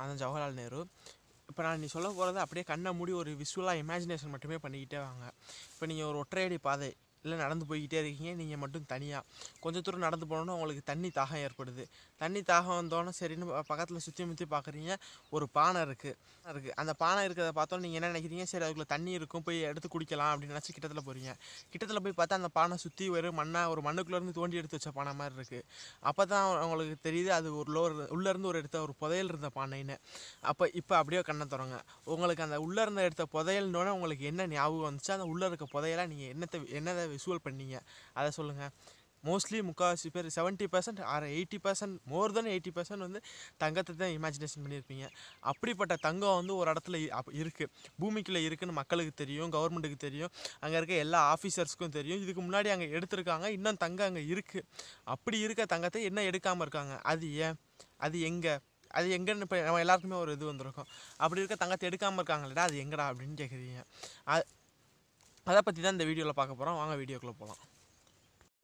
அதான் ஜவஹர்லால் நேரு. இப்போ நான் நீ சொல்ல போகிறத அப்படியே கண்ணை மூடி ஒரு விஷுவலாக இமேஜினேஷன் மட்டுமே பண்ணிக்கிட்டே வாங்க. இப்போ நீங்கள் ஒரு ஒற்றையடி பாதை இல்லை நடந்து போய்கிட்டே இருக்கீங்க. நீங்கள் மட்டும் தனியாக கொஞ்சம் தூரம் நடந்து போனோன்னா உங்களுக்கு தண்ணி தாகம் ஏற்படுது. தண்ணி தாகம் வந்தோன்னே சரின்னு பக்கத்தில் சுற்றி முற்றி பார்க்குறீங்க ஒரு பானை இருக்குது இருக்குது அந்த பானை இருக்கிறத பார்த்தோம் நீங்கள் என்ன நினைக்கிறீங்க? சரி அதுக்குள்ளே தண்ணி இருக்கும். போய் எடுத்து குடிக்கலாம் அப்படின்னு நினச்சி கிட்டத்தில் போகிறீங்க கிட்டத்தில் போய் பார்த்தா அந்த பானை சுற்றி ஒரு மண்ணாக ஒரு மண்ணுக்குள்ளேருந்து தோண்டி எடுத்து வச்ச பானை மாதிரி இருக்குது அப்போ தான் உங்களுக்கு தெரியுது அது ஒரு லோ உள்ளேருந்து ஒரு எடுத்த ஒரு புதையல் இருந்த பானைன்னு. அப்போ இப்போ அப்படியே கண்ணை திறங்க. உங்களுக்கு அந்த உள்ளே இருந்த எடுத்த புதையல்னோடனே உங்களுக்கு என்ன ஞாபகம் வந்துச்சு அந்த உள்ளே இருக்க புதையலாக நீங்கள் என்னத்தை என்னதை விசுவல் பண்ணீங்க. அதை சொல்லுங்கள் மோஸ்ட்லி முக்கால்வாசி பேர் seventy percent or eighty percent more than eighty percent வந்து தங்கத்தை தான் இமேஜினேஷன் பண்ணியிருப்பீங்க. அப்படிப்பட்ட தங்கம் வந்து ஒரு இடத்துல இருக்குது பூமிக்குள்ளே இருக்குன்னு மக்களுக்கு தெரியும் கவர்மெண்ட்டுக்கு தெரியும். அங்கே இருக்க எல்லா ஆஃபீஸர்ஸ்க்கும் தெரியும். இதுக்கு முன்னாடி அங்கே எடுத்திருக்காங்க இன்னும் தங்கம் அங்கே இருக்குது அப்படி இருக்க தங்கத்தை என்ன எடுக்காமல் இருக்காங்க? அது ஏன்? அது எங்கே? அது எங்கன்னு இப்போ நம்ம எல்லாருக்குமே ஒரு இது வந்திருக்கும். அப்படி இருக்க தங்கத்தை எடுக்காமல் இருக்காங்களேடா அது எங்கடா அப்படின்னு கேட்குறீங்க அது அதை பற்றி தான் இந்த வீடியோவில் பார்க்க போகிறோம் வாங்க வீடியோக்குள்ளே போகலாம்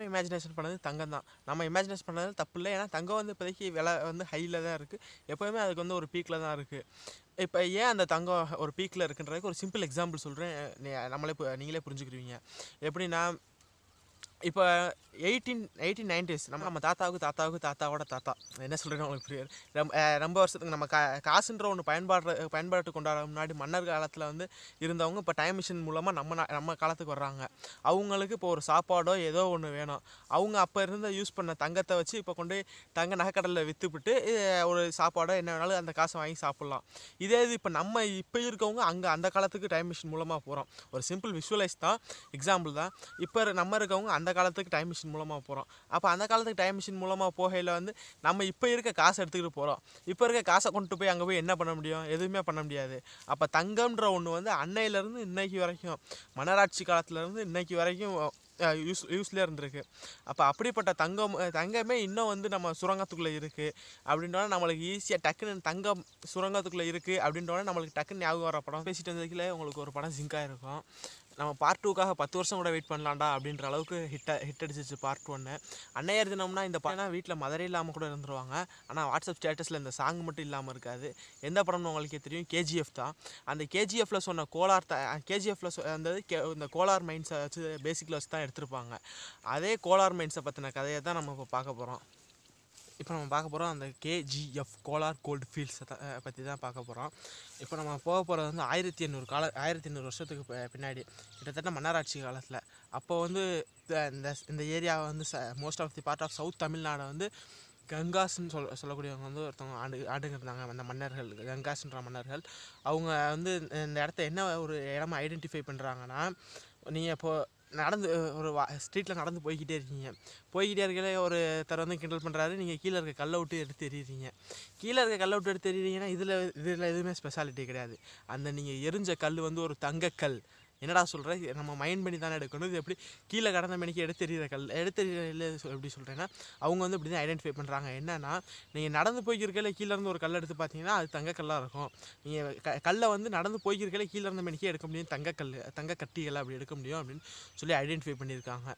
இமேஜினேஷன் பண்ணது தங்கம் தான். நம்ம இமேஜினேஷன் பண்ணது தப்பு இல்லை. ஏன்னா தங்கம் வந்து இப்போதைக்கு விலை வந்து ஹையில் தான் இருக்குது எப்போயுமே அதுக்கு வந்து ஒரு பீக்கில் தான் இருக்குது இப்போ ஏன் அந்த தங்கம் ஒரு பீக்கில் இருக்குன்றதுக்கு ஒரு சிம்பிள் எக்ஸாம்பிள் சொல்கிறேன் நம்மளே பு- நீங்களே புரிஞ்சுக்கிருவீங்க எப்படின்னா இப்போ எயிட்டீன் எயிட்டீன் நைன்டிஸ் நம்ம நம்ம தாத்தாவுக்கு தாத்தாவுக்கு தாத்தாவோட தாத்தா. என்ன சொல்கிறேன்னு உங்களுக்கு புரியாது. ரொம்ப ரொம்ப வருஷத்துக்கு நம்ம கா காசுன்ற ஒன்று பயன்பாடு பயன்பாட்டு கொண்டாட முன்னாடி மன்னர் காலத்தில் வந்து இருந்தவங்க இப்போ டைம் மிஷின் மூலமாக நம்ம நம்ம காலத்துக்கு வர்றாங்க. அவங்களுக்கு இப்போ ஒரு சாப்பாடோ ஏதோ ஒன்று வேணும். அவங்க அப்போ இருந்த யூஸ் பண்ண தங்கத்தை வச்சு இப்போ கொண்டு தங்க நகைக்கடலில் விற்றுப்பிட்டு ஒரு சாப்பாடோ என்ன வேணாலும் அந்த காசை வாங்கி சாப்பிட்லாம். இதே இது இப்போ நம்ம இப்போ இருக்கவங்க அங்கே அந்த காலத்துக்கு டைம் மிஷின் மூலமாக போகிறோம் ஒரு சிம்பிள் விஷுவலைஸ் தான் எக்ஸாம்பிள் தான். இப்போ நம்ம இருக்கவங்க அந்த அந்த காலத்துக்கு டைம் மிஷின் மூலமாக போகிறோம் அப்போ அந்த காலத்துக்கு டைம் மிஷின் மூலமாக போகையில் வந்து நம்ம இப்போ இருக்க காசை எடுத்துக்கிட்டு போகிறோம் இப்போ இருக்க காசை கொண்டு போய் அங்கே போய் என்ன பண்ண முடியும்? எதுவுமே பண்ண முடியாது. அப்போ தங்கம்ன்ற ஒன்று வந்து அன்னையிலேருந்து இன்னைக்கு வரைக்கும் மன்னராட்சி காலத்துலேருந்து இன்னைக்கு வரைக்கும் யூஸ் யூஸ்லேயே இருந்திருக்கு. அப்போ அப்படிப்பட்ட தங்கம் தங்கமே இன்னும் வந்து நம்ம சுரங்கத்துக்குள்ளே இருக்குது அப்படின்றோட நம்மளுக்கு ஈஸியாக டக்குன்னு தங்கம் சுரங்கத்துக்குள்ளே இருக்குது அப்படின்றோட நம்மளுக்கு டக்குன்னு ஞாபகம் வர படம். பேசிட்டு வந்ததுக்குள்ளே உங்களுக்கு ஒரு படம் ஜிங்காக இருக்கும் நம்ம பார்ட் டூக்காக பத்து வருஷம் கூட வெயிட் பண்ணலாம்டா அப்படின்ற அளவுக்கு ஹிட் ஹிட் அடிச்சிச்சு பார்ட் ஒன்று அன்னையர் தினம்னா இந்த படம் வீட்டில் மதரே இல்லாமல் கூட இருந்துருவாங்க. ஆனால் வாட்ஸ்அப் ஸ்டேட்டஸில் இந்த சாங் மட்டும் இல்லாமல் இருக்காது. எந்த படம்னு உங்களுக்கே தெரியும் கேஜிஎஃப் தான். அந்த கேஜிஎஃப்பில் சொன்ன கோலார் த சொ அந்த கே இந்த கோலார் மைண்ட்ஸை வச்சு பேசிக்கில் வச்சு தான் எடுத்திருப்பாங்க. அதே கோலார் மைண்ட்ஸை பற்றின கதையை தான் நம்ம இப்போ பார்க்க போகிறோம் இப்போ நம்ம பார்க்க போகிறோம் அந்த கேஜிஎஃப் கோலார் கோல்டு ஃபீல்ட்ஸை பற்றி தான் பார்க்க போகிறோம் இப்போ நம்ம போக போகிறது வந்து ஆயிரத்தி எண்ணூறு கால ஆயிரத்தி எண்ணூறு வருஷத்துக்கு பின்னாடி கிட்டத்தட்ட மன்னராட்சி காலத்தில். அப்போ வந்து இந்த- இந்த இந்த ஏரியாவை வந்து ச most of the part of south தமிழ்நாடை வந்து கங்காஸ்ன்னு சொல் சொல்லக்கூடியவங்க வந்து ஒருத்தவங்க ஆண்டு ஆண்டுங்க இருந்தாங்க அந்த மன்னர்கள் கங்காஸ்ன்ற மன்னர்கள். அவங்க வந்து இந்த இடத்த என்ன ஒரு இடமா ஐடென்டிஃபை பண்ணுறாங்கன்னா நீங்கள் இப்போது நடந்து ஒரு வா ஸ்ட்ரீட்டில் நடந்து போய்கிட்டே இருக்கீங்க. போய்கிட்டே இருக்கல ஒரு தர வந்து கிண்டல் பண்ணுறாரு நீங்கள் கீழே இருக்க கல்லை விட்டு எடுத்து எறிகிறீங்க கீழே இருக்க கல்லை விட்டு எடுத்து எறிகிறீங்கன்னா இதில் இதில் எதுவுமே ஸ்பெஷாலிட்டி கிடையாது. அந்த நீங்கள் எரிஞ்ச கல் வந்து ஒரு தங்கக்கல் என்னடா சொல்கிற நம்ம மைண்ட் பண்ணி தானே எடுக்கணும். இது எப்படி கீழே கடந்த மணிக்கு எடுத்தெறிகிற கல் எடுத்தெறியில் எப்படி சொல்கிறேன்னா அவங்க வந்து இப்படி தான் ஐடென்டிஃபை பண்ணுறாங்க என்னென்னா நீங்கள் நடந்து போய்க்கிருக்கையில் கீழே இருந்து ஒரு கல் எடுத்து பார்த்தீங்கன்னா அது தங்கக்கல்லாக இருக்கும். நீங்கள் க கல்லை வந்து நடந்து போய்க்கிருக்கையில கீழே இருந்த மணிக்கே எடுக்க முடியும். தங்கக்கல் தங்க கட்டிகளை அப்படி எடுக்க முடியும் அப்படின்னு சொல்லி ஐடென்டிஃபை பண்ணியிருக்காங்க.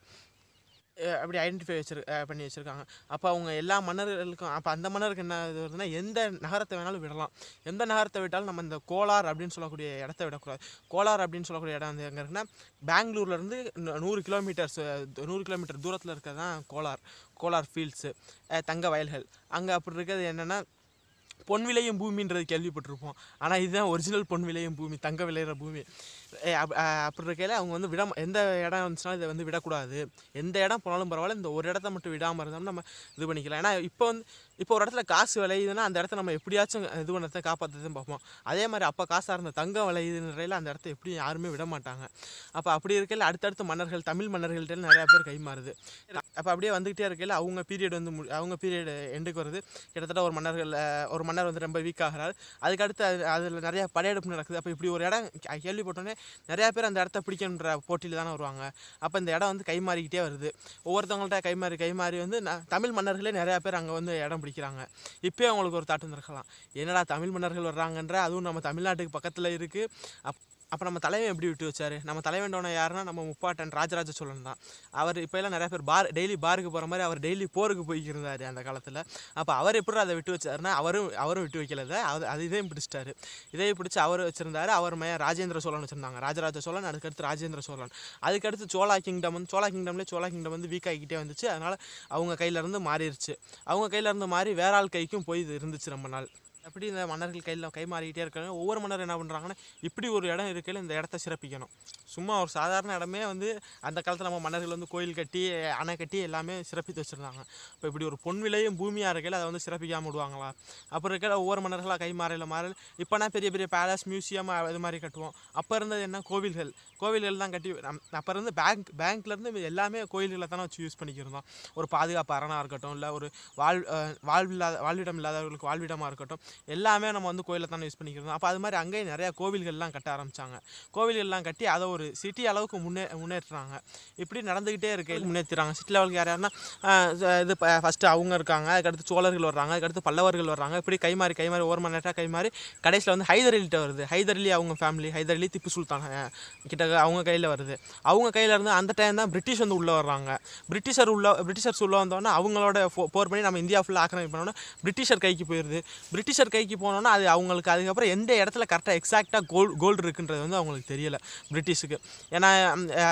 அப்படி ஐடென்டிஃபை வச்சிரு பண்ணி வச்சுருக்காங்க. அப்போ அவங்க எல்லா மன்னர்களுக்கும் அப்போ அந்த மன்னருக்கு என்ன இது வருதுன்னா எந்த நகரத்தை வேணாலும் விடலாம். எந்த நகரத்தை விட்டாலும் நம்ம இந்த கோலார் அப்படின்னு சொல்லக்கூடிய இடத்த விடக்கூடாது. கோலார் அப்படின்னு சொல்லக்கூடிய இடம் வந்து எங்கே இருக்குன்னா பெங்களூர்லேருந்து நூறு கிலோமீட்டர்ஸ் நூறு கிலோமீட்டர் தூரத்தில் இருக்கிறது தான் கோலார் கோலார் ஃபீல்ட்ஸு தங்க வயல்கள். அங்கே அப்படி இருக்கிறது என்னென்னா பொன் விளையும் பூமின்றது கேள்விப்பட்டிருப்போம். ஆனால் இதுதான் ஒரிஜினல் பொன் விளையும் பூமி தங்க விளையிற பூமி. அப்படி இருக்கையில் அவங்க வந்து விட எந்த இடம் இருந்துச்சுனாலும் இதை வந்து விடக்கூடாது. எந்த இடம் போனாலும் பரவாயில்ல இந்த ஒரு இடத்த மட்டும் விடாமல் இருந்தாலும் நம்ம இது பண்ணிக்கலாம். ஏன்னா இப்போ வந்து இப்போ ஒரு இடத்துல காசு விளையுதுன்னா அந்த இடத்த நம்ம எப்படியாச்சும் இது பண்ணுறத காப்பாற்றுறதுன்னு பார்ப்போம். அதே மாதிரி அப்போ காசாக இருந்த தங்கம் விளையுதுன்றையில் அந்த இடத்த எப்படியும் யாருமே விட மாட்டாங்க. அப்போ அப்படி இருக்கையில் அடுத்தடுத்த மன்னர்கள் தமிழ் மன்னர்கள்ட்ட நிறையா பேர் கை மாறுது. அப்போ அப்படியே வந்துக்கிட்டே இருக்கையில் அவங்க பீரியட் வந்து மு அவங்க பீரியட் எண்டுக்கு வருது? கிட்டத்தட்ட ஒரு மன்னர்கள் ஒரு மன்னர் வந்து ரொம்ப வீக் ஆகிறார். அதுக்கடுத்து அது அதில் நிறையா படையெடுப்பு நடக்குது. அப்போ இப்படி ஒரு இடம் கேள்விப்பட்டோன்னே நிறையா பேர் அந்த இடத்த பிடிக்கணுன்ற போட்டியில் தானே வருவாங்க. அப்போ இந்த இடம் வந்து கை மாறிக்கிட்டே வருது. ஒவ்வொருத்தவங்கள்ட்ட கை மாறி கை மாறி வந்து தமிழ் மன்னர்களே நிறையா பேர் அங்கே வந்து இடம் பிடிக்கிறாங்க. இப்போயே அவங்களுக்கு ஒரு தாட்டு இருந்திருக்கலாம் என்னடா தமிழ் மன்னர்கள் வர்றாங்கன்ற அதுவும் நம்ம தமிழ்நாட்டுக்கு பக்கத்தில் இருக்குது அப் அப்போ நம்ம தலைவன் எப்படி விட்டு வச்சாரு? நம்ம தலைவன்றவன யாருன்னா நம்ம முப்பாட்டன் ராஜராஜ சோழன் தான். அவர் இப்போல்லாம் நிறையா பேர் பார் டெய்லி பாருக்கு போகிற மாதிரி அவர் டெய்லி போருக்கு போய்க்கிருந்தார் அந்த காலத்தில். அப்போ அவர் எப்படி அதை விட்டு வச்சாருன்னா அவரும் அவரும் விட்டு வைக்கல அது அது இதையும் பிடிச்சிட்டாரு. இதையும் பிடிச்சி அவர் வச்சுருந்தார். அவர் மைய ராஜேந்திர சோழன் வச்சிருந்தாங்க. ராஜராஜ சோழன் அதுக்கடுத்து ராஜேந்திர சோழன். அதுக்கடுத்து சோழா கிங்டம் வந்து சோழா கிங்டம்லேயே சோழா கிங்டம் வந்து வீக் ஆகிக்கிட்டே வந்துச்சு. அதனால் அவங்க கையிலேருந்து மாறிடுச்சு அவங்க கையிலேருந்து மாறி வேற ஆள் கைக்கும் போய் இது இருந்துச்சு ரொம்ப நாள். அப்படி இந்த மன்னர்கள் கையில் கை மாறிக்கிட்டே இருக்காங்க. ஒவ்வொரு மன்னர் என்ன பண்ணுறாங்கன்னா இப்படி ஒரு இடம் இருக்கையில் இந்த இடத்த சிறப்பிக்கணும். சும்மா ஒரு சாதாரண இடமே வந்து அந்த காலத்தில் நம்ம மன்னர்கள் வந்து கோயில் கட்டி அணை கட்டி எல்லாமே சிறப்பித்து வச்சுருந்தாங்க. இப்போ இப்படி ஒரு பொன் விலையும் பூமியாக இருக்கையில் அதை வந்து சிறப்பிக்காம விடுவாங்களா? அப்புறம் இருக்கிற ஒவ்வொரு மன்னர்களாக கை மாறையில் மாறல் இப்போனா பெரிய பெரிய பேலஸ் மியூசியம் இது மாதிரி கட்டுவோம். அப்போ இருந்தது என்ன? கோவில்கள். கோவில்கள் தான் கட்டி நம் அப்போ இருந்து பேங்க் பேங்க்லேருந்து எல்லாமே கோயில்களை தானே வச்சு யூஸ் பண்ணிக்கிருந்தோம். ஒரு பாதுகாப்பு அரணாக இருக்கட்டும் இல்லை ஒரு வாழ் வாழ்வில்லாத வாழ்விடம் இல்லாதவர்களுக்கு வாழ்விடமாக இருக்கட்டும். எல்லாமே நம்ம வந்து கோயிலில் தானே யூஸ் பண்ணிக்கிறோம். அப்போ அது மாதிரி அங்கேயும் நிறையா கோவில்கள்லாம் கட்ட ஆரம்பித்தாங்க கோவில்கள்லாம் கட்டி அதை ஒரு சிட்டி அளவுக்கு முன்னே முன்னேற்றுறாங்க. இப்படி நடந்துக்கிட்டே இருக்க. முன்னேற்றுறாங்க சிட்டி லெவலுக்கு யார் யாருன்னா இது- ஃபஸ்ட்டு அவங்க இருக்காங்க. அதுக்கடுத்து சோழர்கள் வர்றாங்க. அதுக்கடுத்து பல்லவர்கள் வர்றாங்க. இப்படி கைமாறி கைமாறி ஓர் மணி நேரம் கைமாறி கடைசியில் வந்து ஹைதர் அலிட்ட வருது. ஹைதர் அலி அவங்க ஃபேமிலி ஹைதர் அலி திப்பு சுல்தான் கிட்ட அவங்க கையில் வருது. அவங்க கையில் இருந்து அந்த டைம் தான் பிரிட்டிஷ் வந்து உள்ளே வர்றாங்க. பிரிட்டிஷர் உள்ள பிரிட்டிஷர்ஸ் உள்ளே வந்தோடனே அவங்களோட ஃபோ- போர் பண்ணி நம்ம இந்தியா ஃபுல்லாக ஆக்கிரமிப்பு பண்ணோன்னா பிரிட்டிஷர் கைக்கு போயிடுது பிரிட்டிஷர் கைக்கு போனோன்னா அது அவங்களுக்கு அதுக்கப்புறம் எந்த இடத்துல கரெக்டாக எக்ஸாக்டாக கோல் கோல்டு இருக்குன்றது வந்து அவங்களுக்கு தெரியலை பிரிட்டிஷுக்கு. ஏன்னா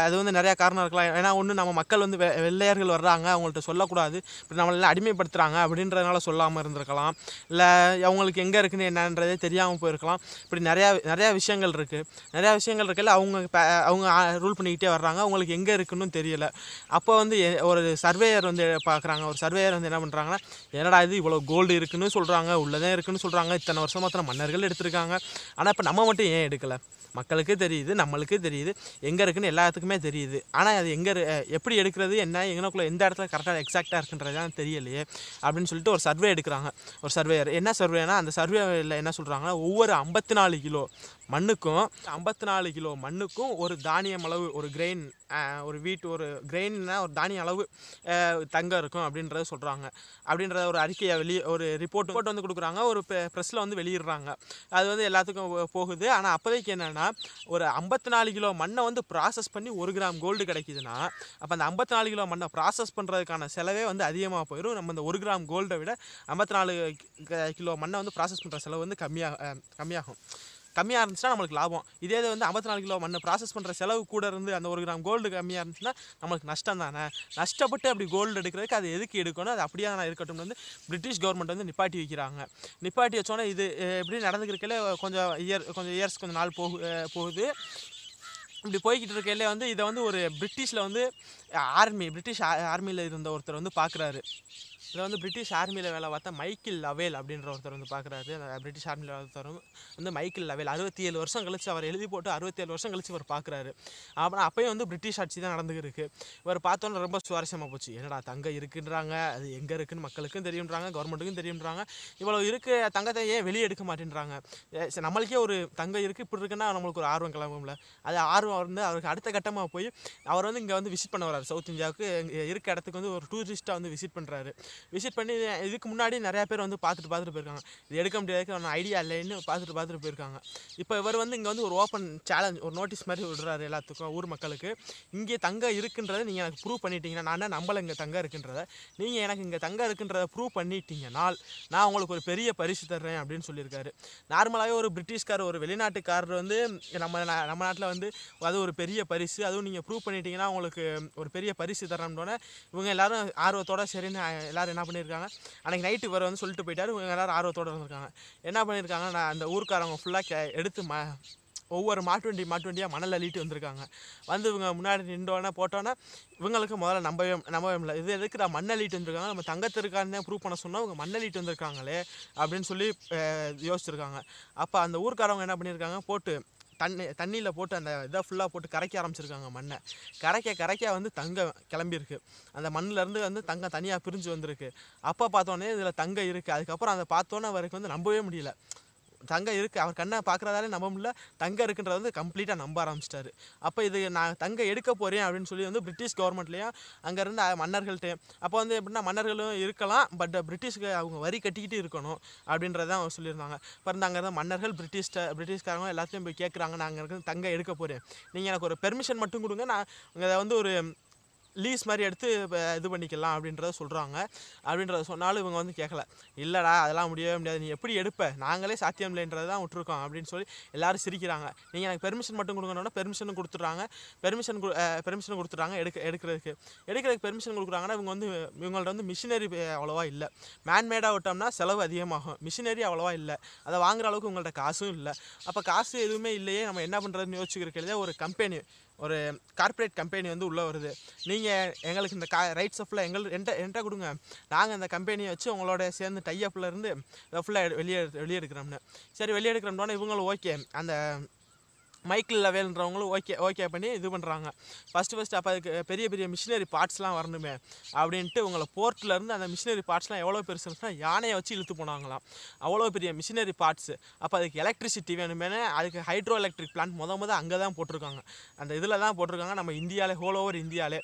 அது வந்து நிறையா காரணம் இருக்கலாம். ஏன்னா ஒன்று நம்ம மக்கள் வந்து வெ- வெள்ளையர்கள் வர்றாங்க அவங்கள்ட்ட சொல்லக்கூடாது. இப்படி நம்மளெல்லாம் அடிமைப்படுத்துகிறாங்க அப்படின்றதுனால சொல்லாமல் இருந்திருக்கலாம். இல்லை அவங்களுக்கு எங்கே இருக்குன்னு என்னன்றதே தெரியாமல் போயிருக்கலாம். இப்படி நிறையா நிறையா விஷயங்கள் இருக்குது நிறையா விஷயங்கள் இருக்குல்ல அவங்க அவங்க ரூல் பண்ணிக்கிட்டே வர்றாங்க. அவங்களுக்கு எங்கே இருக்குன்னு தெரியல. அப்போ வந்து எ- ஒரு சர்வேயர் வந்து பார்க்குறாங்க ஒரு சர்வேயர் வந்து என்ன பண்ணுறாங்கன்னா என்னடா இது இவ்வளோ கோல்டு இருக்குன்னு சொல்கிறாங்க உள்ளதே இருக்குன்னு சொல்கிறாங்க இத்தனை வருஷமா அத்தனை மன்னர்கள் எடுத்திருக்காங்க. ஆனால் இப்போ நம்ம மட்டும் ஏன் எடுக்கலை? மக்களுக்கு தெரியுது நம்மளுக்கு தெரியுது. எங்கே இருக்குன்னு எல்லாத்துக்குமே தெரியுது. ஆனால் அது எங்கே எப்படி எடுக்கிறது என்ன எங்கனக்குள்ள எந்த இடத்துல கரெக்டாக எக்ஸாக்டாக இருக்குன்றது தான் தெரியலையே அப்படின்னு சொல்லிட்டு ஒரு சர்வே எடுக்கிறாங்க. ஒரு சர்வேயர் என்ன சர்வேனா அந்த சர்வேயில் என்ன சொல்கிறாங்கன்னா ஒவ்வொரு ஐம்பத்தி நாலு கிலோ மண்ணுக்கும் ஐம்பத்தி நாலு கிலோ மண்ணுக்கும் ஒரு தானியம் அளவு ஒரு கிரெயின் ஒரு வீட்டு ஒரு கிரெயின்னா ஒரு தானிய அளவு தங்கம் இருக்கும் அப்படின்றத சொல்கிறாங்க அப்படின்றத ஒரு அறிக்கையை வெளியே ஒரு ரிப்போர்ட் ரிப்போர்ட் வந்து கொடுக்குறாங்க. ஒரு ப்ரெஸ்ஸில் வந்து வெளியிடுறாங்க. அது வந்து எல்லாத்துக்கும் போகுது. ஆனால் அப்போதைக்கு என்னென்னா ஒரு ஐம்பத்தி நாலு கிலோ மண்ணை வந்து ப்ராசஸ் பண்ணி ஒரு கிராம் கோல்டு கிடைக்குதுன்னா அப்போ அந்த ஐம்பத்தி நாலு கிலோ மண்ணை ப்ராசஸ் பண்ணுறதுக்கான செலவே வந்து அதிகமாக போயிடும் நம்ம இந்த ஒரு கிராம் கோல்டை விட ஐம்பத்தி நாலு கிலோ மண்ணை வந்து ப்ராசஸ் பண்ணுற செலவு வந்து கம்மியாக கம்மியாகும். கம்மியாக இருந்துச்சுன்னா நம்மளுக்கு லாபம். இதே இது வந்து ஐம்பத்தி நாலு கிலோ மண்ணை ப்ராசஸ் பண்ணுற செலவு கூட இருந்து அந்த ஒரு கிராம் கோல்டு கம்மியாக இருந்துச்சுன்னா நம்மளுக்கு நஷ்டம் தானே? நஷ்டப்பட்டு அப்படி கோல்டு எடுக்கிறதுக்கு அது எதுக்கு எடுக்கணும்? அது அப்படியே நான் இருக்கட்டும் வந்து பிரிட்டிஷ் கவர்மெண்ட் வந்து நிப்பாட்டி வைக்கிறாங்க. நிப்பாட்டி வச்சோன்னே இது எப்படி இப்படி கொஞ்சம் இயர் கொஞ்சம் இயர்ஸ் கொஞ்சம் நாள் போகு போகுது. இப்படி போய்கிட்டு இருக்கையிலே வந்து இதை வந்து ஒரு பிரிட்டிஷில் வந்து ஆர்மி பிரிட்டிஷ் ஆர்மியில் இருந்த ஒருத்தர் வந்து பார்க்குறாரு இதில் வந்து பிரிட்டிஷ் ஆர்மியில் வேலை பார்த்தா மைக்கேல் லவேல் அப்படின்ற ஒருத்தர் வந்து பார்க்குறாரு. பிரிட்டிஷ் ஆர்மியில் ஒருத்தர் வந்து மைக்கேல் லவேல். அறுபத்தி ஏழு வருஷம் கழிச்சு அவர் எழுதி போட்டு அறுபத்தேழு வருஷம் கழிச்சு இவர் பார்க்குறாரு. அப்புறம் அப்பயும் வந்து பிரிட்டிஷ் ஆட்சி தான் நடந்துருக்கு இவர் பார்த்தோன்னே ரொம்ப சுவாரஸ்யமாக போச்சு. என்னடா தங்கம் இருக்குன்றாங்க அது எங்கே இருக்குன்னு மக்களுக்கும் தெரியுன்றாங்க கவர்மெண்ட்டுக்கும் தெரியுன்றாங்க. இவ்வளோ இருக்கு தங்கத்தை ஏன் வெளியே எடுக்க மாட்டேன்றாங்க? நம்மளுக்கே ஒரு தங்கம் இருக்குது இப்படி இருக்குன்னா நம்மளுக்கு ஒரு ஆர்வம் கிளம்பும்ல. அது ஆர்வம் வந்து அவருக்கு அடுத்த கட்டமாக போய் அவர் வந்து இங்கே வந்து விசிட் பண்ண வர்றாரு. சவுத் இந்தியாவுக்கு இருக்க இடத்துக்கு வந்து ஒரு டூரிஸ்ட்டாக வந்து விசிட் பண்ணுறாரு விசிட் பண்ணி இதுக்கு முன்னாடி நிறையா பேர் வந்து பார்த்துட்டு பார்த்துட்டு போயிருக்காங்க. இது எடுக்க முடியாதுக்கு ஒன்றும் ஐடியா இல்லைன்னு பார்த்துட்டு பார்த்துட்டு போயிருக்காங்க. இப்போ இவர் வந்து இங்கே வந்து ஒரு ஓப்பன் சேலஞ்ச் ஒரு நோட்டீஸ் மாதிரி விடுறாரு எல்லாத்துக்கும் ஊர் மக்களுக்கு. இங்கே தங்க இருக்குன்றதை நீங்கள் எனக்கு ப்ரூவ் பண்ணிட்டீங்கன்னா நான் என்ன நம்பலை இங்கே தங்க இருக்குன்றத? நீங்கள் எனக்கு இங்கே தங்க இருக்குன்றதை ப்ரூவ் பண்ணிட்டீங்கனால் நான் உங்களுக்கு ஒரு பெரிய பரிசு தர்றேன் அப்படின்னு சொல்லியிருக்காரு. நார்மலாகவே ஒரு பிரிட்டிஷ்கார் ஒரு வெளிநாட்டுக்காரர் வந்து நம்ம நம்ம நாட்டில் வந்து அது ஒரு பெரிய பரிசு. அதுவும் நீங்கள் ப்ரூவ் பண்ணிட்டீங்கன்னா உங்களுக்கு ஒரு பெரிய பரிசு தரணுன்னே இவங்க எல்லாரும் ஆர்வத்தோட சரின்னு எல்லாரும் என்ன பண்ணியிருக்காங்க அன்றைக்கி நைட்டு வர வந்து சொல்லிட்டு போயிட்டார். இவங்க எல்லாரும் ஆர்வத்தோடு இருந்திருக்காங்க என்ன பண்ணியிருக்காங்க நான் அந்த ஊருக்காரவங்க ஃபுல்லாக எடுத்து ம ஒவ்வொரு மாட்டு வண்டி மாட்டு வண்டியாக மணல் அள்ளிட்டு வந்திருக்காங்க. வந்து இவங்க முன்னாடி நின்றோன்னே போட்டோன்னே இவங்களுக்கு முதல்ல நம்பவே நம்பவே இல்லை இது எதுக்கு நான் மண் அள்ளிட்டு வந்திருக்காங்க? நம்ம தங்கத்து ப்ரூவ் பண்ண சொன்னால் இவங்க மண் அள்ளிட்டு வந்திருக்காங்களே அப்படின்னு சொல்லி யோசிச்சிருக்காங்க. அப்போ அந்த ஊர்க்காரவங்க என்ன பண்ணியிருக்காங்க போட்டு தண்ணி தண்ணியில் போட்டு அந்த இதை ஃபுல்லாக போட்டு கரைக்க ஆரம்பிச்சிருக்காங்க மண்ணை. கரைக்க கரைக்க வந்து தங்கம் கிளம்பியிருக்கு. அந்த மண்ணிலேருந்து வந்து தங்கம் தனியாக பிரிஞ்சு வந்திருக்கு. அப்போ பார்த்தோன்னே இதில் தங்கம் இருக்குது அதுக்கப்புறம் அதை பார்த்தோன்னே அவருக்கு வந்து நம்பவே முடியல. தங்கம் இருக்குது அவர் கண்ணை பார்க்குறதாலே நம்ப முடியல. தங்கம் இருக்குன்றத வந்து கம்ப்ளீட்டாக நம்ப ஆரம்பிச்சிட்டாரு. அப்போ இது நான் தங்கம் எடுக்க போகிறேன் அப்படின்னு சொல்லி வந்து பிரிட்டிஷ் கவர்மெண்ட்லேயும் அங்கே இருந்த மன்னர்கள்ட்ட அப்போ வந்து எப்படின்னா மன்னர்களும் இருக்கலாம். பட் பிரிட்டிஷ்க்கு அவங்க வரி கட்டிக்கிட்டு இருக்கணும் அப்படின்றத அவங்க சொல்லியிருந்தாங்க. இப்போ இருந்து அங்கே இருந்த மன்னர்கள் பிரிட்டிஷ்ட பிரிட்டிஷ்காரங்க எல்லாத்தையும் போய் கேட்குறாங்க நான் அங்கே இருக்க தங்கம் எடுக்க போகிறேன் நீங்கள் எனக்கு ஒரு பெர்மிஷன் மட்டும் கொடுங்க. நான் இதை வந்து ஒரு லீஸ் மாதிரி எடுத்து இப்போ இது பண்ணிக்கலாம் அப்படின்றத சொல்கிறாங்க அப்படின்றத சொன்னாலும் இவங்க வந்து கேட்கல இல்லைடா அதெல்லாம் முடியவே முடியாது. நீ எப்படி எடுப்ப? நாங்களே சாத்தியம் இல்லைன்றது தான் விட்டுருக்கோம் அப்படின்னு சொல்லி எல்லோரும் சிரிக்கிறாங்க. நீங்கள் எனக்கு பெர்மிஷன் மட்டும் கொடுக்கணும்னா பெர்மிஷனும் கொடுத்துட்றாங்க. பெர்மிஷன் பெர்மிஷன் கொடுத்துட்றாங்க எடுக்க எடுக்கிறதுக்கு. எடுக்கிறதுக்கு பெர்மிஷன் கொடுக்குறாங்கன்னா இவங்க வந்து இவங்கள்ட்ட வந்து மிஷினரி அவ்வளோவா இல்லை. மேன்மேடாக விட்டோம்னா செலவு அதிகமாகும். மிஷினரி அவ்வளோவா இல்லை. அதை வாங்குற அளவுக்கு உங்கள்கிட்ட காசும் இல்லை. அப்போ காசு எதுவுமே இல்லையே. நம்ம என்ன பண்ணுறதுன்னு யோசிச்சுக்கிறதுல ஒரு கம்பெனி ஒரு கார்ப்பரேட் கம்பெனி வந்து உள்ளே வருது. நீங்கள் எங்களுக்கு இந்த கா ரைட்ஸை ஃபுல்லாக எங்கள் என்ட்ட என்கிட்ட கொடுங்க. நாங்கள் அந்த கம்பெனியை வச்சு உங்களோட சேர்ந்து டைஅப்பில் இருந்து இதை ஃபுல்லாக வெளியே வெளியே எடுக்கிறோம்னு. சரி வெளியே எடுக்கிறோம்னு இவங்களும் ஓகே அந்த மைக்கிள் லெவல்ன்றவங்களும் ஓகே ஓகே பண்ணி இது பண்ணுறாங்க ஃபஸ்ட்டு ஃபஸ்ட்டு அப்போ அதுக்கு பெரிய பெரிய மிஷினரி பார்ட்ஸ்லாம் வரணுமே அப்படின்ட்டு உங்களை போர்ட்லேருந்து அந்த மிஷினரி பார்ட்ஸ்லாம் எவ்வளோ பெருசு இருந்துச்சுன்னா யானையை வச்சு இழுத்து போனாங்களாம். அவ்வளோ பெரிய மிஷினரி பார்ட்ஸு அப்போ அதுக்கு எலக்ட்ரிசிட்டி வேணுமேனு அதுக்கு ஹைட்ரோ எலக்ட்ரிக் பிளான்ட் முத முத அங்கே தான் போட்டிருக்காங்க. அந்த இதில் தான் போட்டிருக்காங்க. நம்ம இந்தியாவிலே ஹோல் ஓவர் இந்தியாவிலே